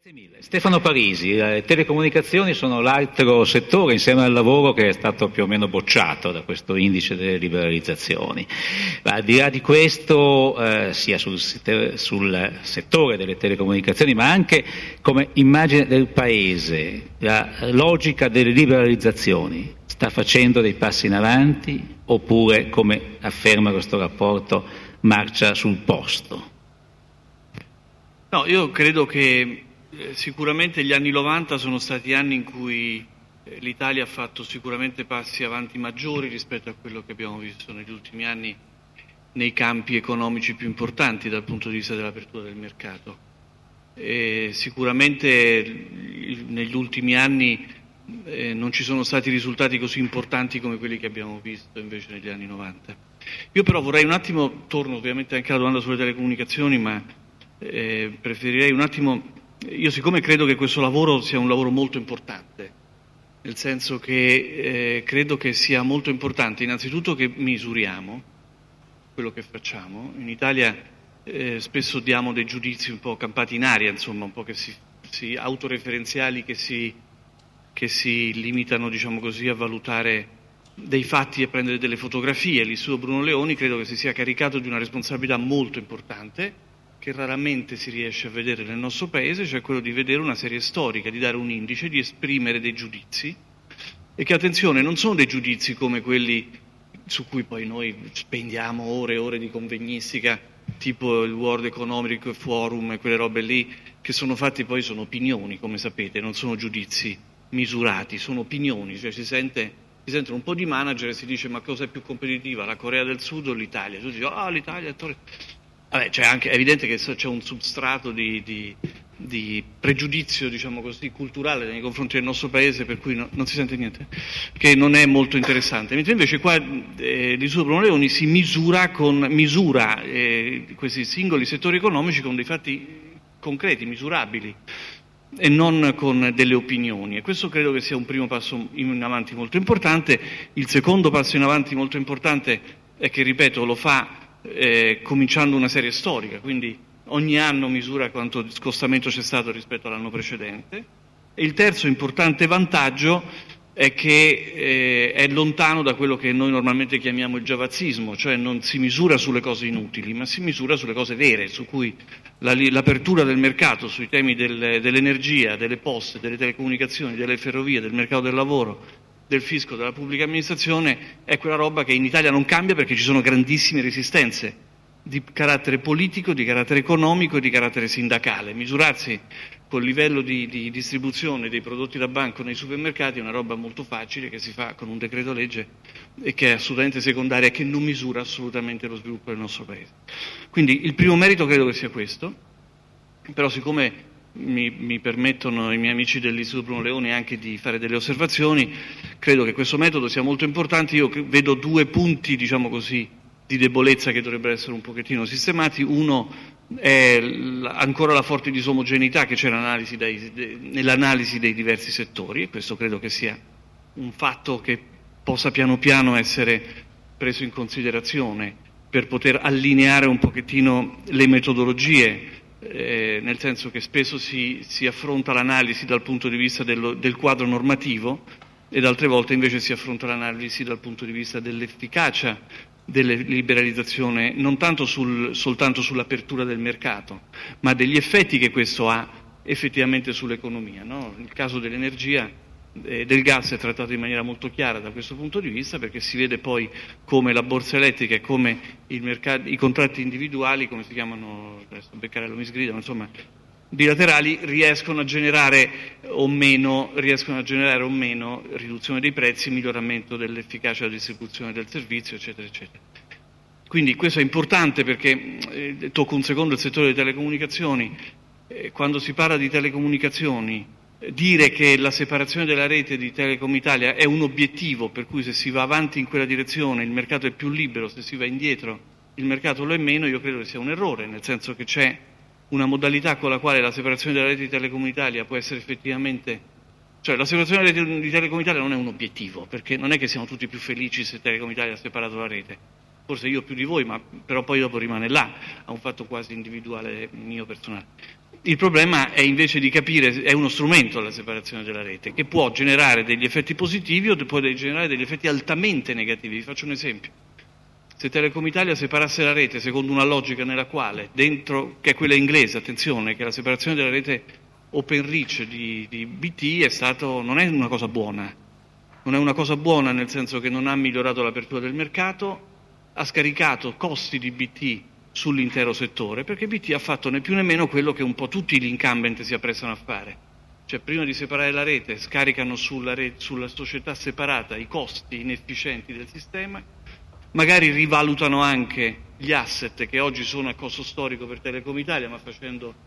Grazie mille. Stefano Parisi, le telecomunicazioni sono l'altro settore insieme al lavoro che è stato più o meno bocciato da questo indice delle liberalizzazioni. Ma al di là di questo, eh, sia sul, sul, settore delle telecomunicazioni, ma anche come immagine del Paese, la logica delle liberalizzazioni sta facendo dei passi in avanti oppure, come afferma questo rapporto, marcia sul posto? No, io credo che eh, sicuramente gli anni 90 sono stati anni in cui eh, l'Italia ha fatto sicuramente passi avanti maggiori rispetto a quello che abbiamo visto negli ultimi anni nei campi economici più importanti dal punto di vista dell'apertura del mercato. E sicuramente negli ultimi anni eh, non ci sono stati risultati così importanti come quelli che abbiamo visto invece negli anni 90. Io però vorrei un attimo, torno ovviamente anche alla domanda sulle telecomunicazioni, ma eh, preferirei un attimo io siccome credo che questo lavoro sia un lavoro molto importante, nel senso che eh, credo che sia molto importante innanzitutto che misuriamo quello che facciamo. In Italia eh, spesso diamo dei giudizi un po' campati in aria, insomma, un po' che si, si autoreferenziali che si, che si limitano, diciamo così, a valutare dei fatti e prendere delle fotografie. L'Istituto Bruno Leoni credo che si sia caricato di una responsabilità molto importante che raramente si riesce a vedere nel nostro paese, cioè quello di vedere una serie storica, di dare un indice, di esprimere dei giudizi e che attenzione non sono dei giudizi come quelli su cui poi noi spendiamo ore e ore di convegnistica, tipo il World Economic Forum e quelle robe lì, che sono fatti poi sono opinioni, come sapete, non sono giudizi misurati, sono opinioni, cioè si sente si sentono un po' di manager e si dice ma cosa è più competitiva, la Corea del Sud o l'Italia? Tu dici, ah oh, l'Italia è Vabbè, cioè anche, è evidente che c'è un substrato di, di, di pregiudizio diciamo così, culturale nei confronti del nostro paese per cui no, non si sente niente, che non è molto interessante. Mentre invece qua eh, l'Istituto Bruno Leoni si misura, con, misura eh, questi singoli settori economici con dei fatti concreti, misurabili e non con delle opinioni e questo credo che sia un primo passo in avanti molto importante. Il secondo passo in avanti molto importante è che, ripeto, lo fa eh, cominciando una serie storica, quindi ogni anno misura quanto scostamento c'è stato rispetto all'anno precedente. E il terzo importante vantaggio è che eh, è lontano da quello che noi normalmente chiamiamo il giavazzismo, cioè non si misura sulle cose inutili, ma si misura sulle cose vere, su cui la, l'apertura del mercato sui temi del, dell'energia, delle poste, delle telecomunicazioni, delle ferrovie, del mercato del lavoro, del fisco, della pubblica amministrazione, è quella roba che in Italia non cambia perché ci sono grandissime resistenze di carattere politico, di carattere economico e di carattere sindacale. Misurarsi col livello di, di, distribuzione dei prodotti da banco nei supermercati è una roba molto facile che si fa con un decreto legge e che è assolutamente secondaria e che non misura assolutamente lo sviluppo del nostro Paese. Quindi il primo merito credo che sia questo, però siccome mi, mi, permettono i miei amici dell'Istituto Bruno Leone anche di fare delle osservazioni, credo che questo metodo sia molto importante. Io vedo due punti, diciamo così, di debolezza che dovrebbero essere un pochettino sistemati. Uno è ancora la forte disomogeneità che c'è nell'analisi dei diversi settori e questo credo che sia un fatto che possa piano piano essere preso in considerazione per poter allineare un pochettino le metodologie eh, nel senso che spesso si, si, affronta l'analisi dal punto di vista dello, del quadro normativo ed altre volte invece si affronta l'analisi dal punto di vista dell'efficacia della liberalizzazione, non tanto sul, soltanto sull'apertura del mercato, ma degli effetti che questo ha effettivamente sull'economia. No? Nel caso dell'energia eh, del gas è trattato in maniera molto chiara da questo punto di vista perché si vede poi come la borsa elettrica e come mercato, i contratti individuali, come si chiamano, adesso Beccarello mi sgrida, ma insomma bilaterali riescono a generare o meno, generare o meno riduzione dei prezzi, miglioramento dell'efficacia della distribuzione del servizio, eccetera, eccetera. Quindi questo è importante perché eh, tocco un secondo il settore delle telecomunicazioni. Eh, quando si parla di telecomunicazioni dire che la separazione della rete di Telecom Italia è un obiettivo, per cui se si va avanti in quella direzione il mercato è più libero, se si va indietro il mercato lo è meno, io credo che sia un errore, nel senso che c'è una modalità con la quale la separazione della rete di Telecom Italia può essere effettivamente cioè la separazione della rete di Telecom Italia non è un obiettivo, perché non è che siamo tutti più felici se Telecom Italia ha separato la rete. Forse io più di voi, ma però poi dopo rimane là, a un fatto quasi individuale mio personale. Il problema è invece di capire, è uno strumento la separazione della rete, che può generare degli effetti positivi o può generare degli effetti altamente negativi. Vi faccio un esempio. Se Telecom Italia separasse la rete secondo una logica nella quale, dentro, che è quella inglese, attenzione, che la separazione della rete open reach di, di BT è stato, non è una cosa buona. Non è una cosa buona nel senso che non ha migliorato l'apertura del mercato, ha scaricato costi di BT sull'intero settore, perché BT ha fatto né più né meno quello che un po' tutti gli incumbent si apprestano a fare. Cioè prima di separare la rete scaricano sulla, rete, sulla società separata i costi inefficienti del sistema, magari rivalutano anche gli asset che oggi sono a costo storico per Telecom Italia, ma facendo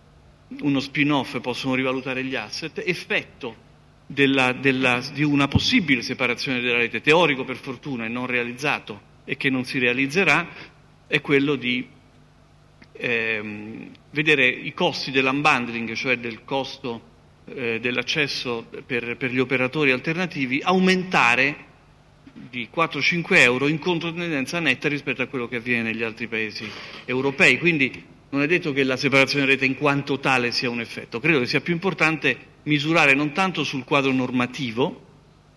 uno spin-off possono rivalutare gli asset, effetto della, della, di una possibile separazione della rete, teorico per fortuna e non realizzato e che non si realizzerà, è quello di ehm, vedere i costi dell'unbundling, cioè del costo eh, dell'accesso per, per, gli operatori alternativi, aumentare di 4-5 euro in controtendenza netta rispetto a quello che avviene negli altri paesi europei. Quindi non è detto che la separazione rete in quanto tale sia un effetto, credo che sia più importante misurare non tanto sul quadro normativo,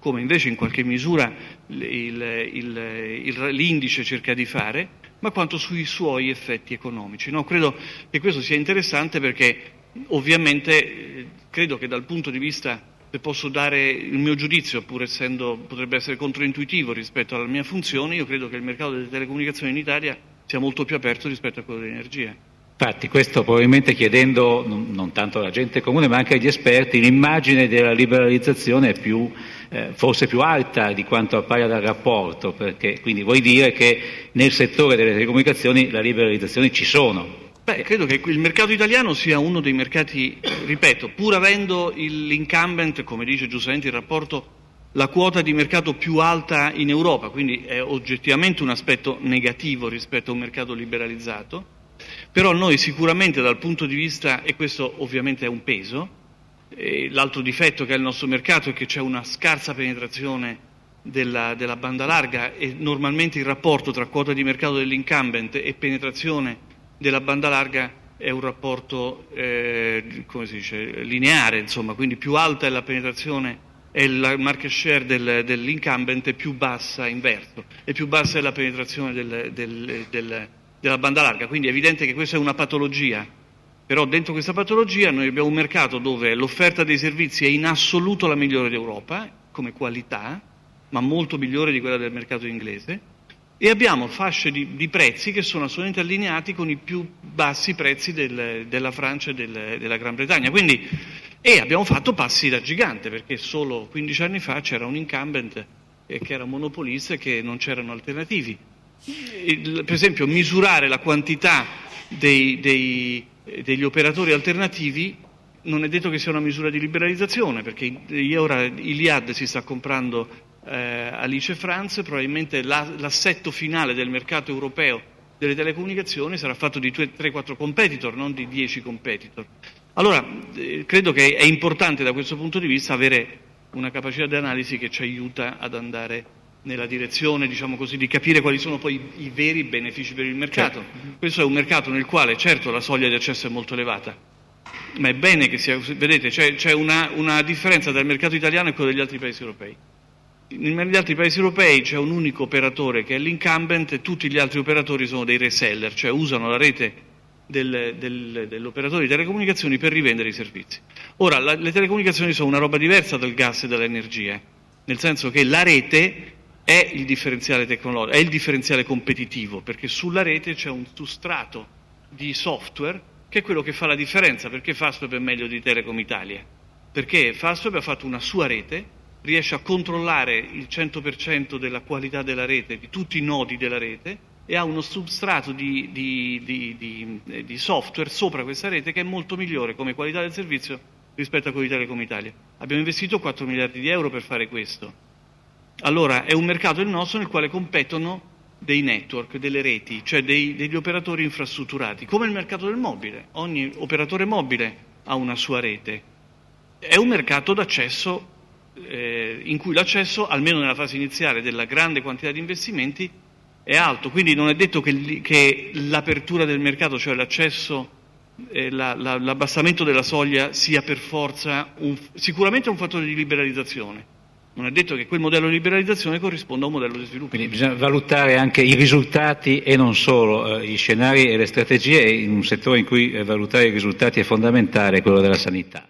come invece in qualche misura il, il, il, l'indice cerca di fare, ma quanto sui suoi effetti economici. No, credo che questo sia interessante perché ovviamente eh, credo che dal punto di vista, se posso dare il mio giudizio, pur essendo, potrebbe essere controintuitivo rispetto alla mia funzione, io credo che il mercato delle telecomunicazioni in Italia sia molto più aperto rispetto a quello dell'energia. Infatti questo probabilmente chiedendo non, tanto alla gente comune ma anche agli esperti l'immagine della liberalizzazione è più, eh, forse più alta di quanto appare dal rapporto, perché quindi vuoi dire che nel settore delle telecomunicazioni le liberalizzazioni ci sono. Beh, credo che il mercato italiano sia uno dei mercati, ripeto, pur avendo l'incumbent, come dice giustamente il rapporto, la quota di mercato più alta in Europa, quindi è oggettivamente un aspetto negativo rispetto a un mercato liberalizzato, però noi sicuramente dal punto di vista, e questo ovviamente è un peso, l'altro difetto che ha il nostro mercato è che c'è una scarsa penetrazione della, della, banda larga e normalmente il rapporto tra quota di mercato dell'incumbent e penetrazione della banda larga è un rapporto eh, dice, lineare, insomma, quindi più alta è la penetrazione e il market share del, dell'incumbent più bassa inverso, e più bassa è la penetrazione del, del della banda larga, quindi è evidente che questa è una patologia, però dentro questa patologia noi abbiamo un mercato dove l'offerta dei servizi è in assoluto la migliore d'Europa come qualità, ma molto migliore di quella del mercato inglese, e abbiamo fasce di, di prezzi che sono assolutamente allineati con i più bassi prezzi del, della Francia e del, della Gran Bretagna. Quindi, e abbiamo fatto passi da gigante, perché solo 15 anni fa c'era un incumbent eh, che era monopolista e che non c'erano alternativi per esempio misurare la quantità dei, dei, degli operatori alternativi non è detto che sia una misura di liberalizzazione, perché ora Iliad si sta comprando eh, Alice France, probabilmente la, l'assetto finale del mercato europeo delle telecomunicazioni sarà fatto di 3-4 competitor, non di 10 competitor. Allora, eh, credo che è importante da questo punto di vista avere una capacità di analisi che ci aiuta ad andare nella direzione diciamo così, di capire quali sono poi i, veri benefici per il mercato. Certo. Questo è un mercato nel quale certo la soglia di accesso è molto elevata, ma è bene che sia, vedete, c'è, c'è una, una, differenza tra il mercato italiano e quello degli altri paesi europei. Negli altri paesi europei c'è un unico operatore che è l'incumbent e tutti gli altri operatori sono dei reseller, cioè usano la rete del, del, dell'operatore di telecomunicazioni per rivendere i servizi. Ora, la, le telecomunicazioni sono una roba diversa dal gas e dall'energia, nel senso che la rete è il differenziale tecnologico, è il differenziale competitivo, perché sulla rete c'è un sustrato di software che è quello che fa la differenza, perché Fastweb è meglio di Telecom Italia, perché Fastweb ha fatto una sua rete, riesce a controllare il 100% della qualità della rete, di tutti i nodi della rete, e ha uno substrato di, di, di, di, software sopra questa rete che è molto migliore come qualità del servizio rispetto a quello di Telecom Italia. Abbiamo investito 4 miliardi di euro per fare questo allora è un mercato il nostro nel quale competono dei network, delle reti, cioè dei, degli operatori infrastrutturati, come il mercato del mobile. Ogni operatore mobile ha una sua rete. È un mercato d'accesso eh, in cui l'accesso, almeno nella fase iniziale della grande quantità di investimenti, è alto. Quindi non è detto che, che l'apertura del mercato, cioè l'accesso eh, la, la, l'abbassamento della soglia sia per forza un, sicuramente un fattore di liberalizzazione. Non è detto che quel modello di liberalizzazione corrisponda a un modello di sviluppo. Quindi bisogna valutare anche i risultati e non solo eh, gli scenari e le strategie in un settore in cui eh, valutare i risultati è fondamentale, quello della sanità.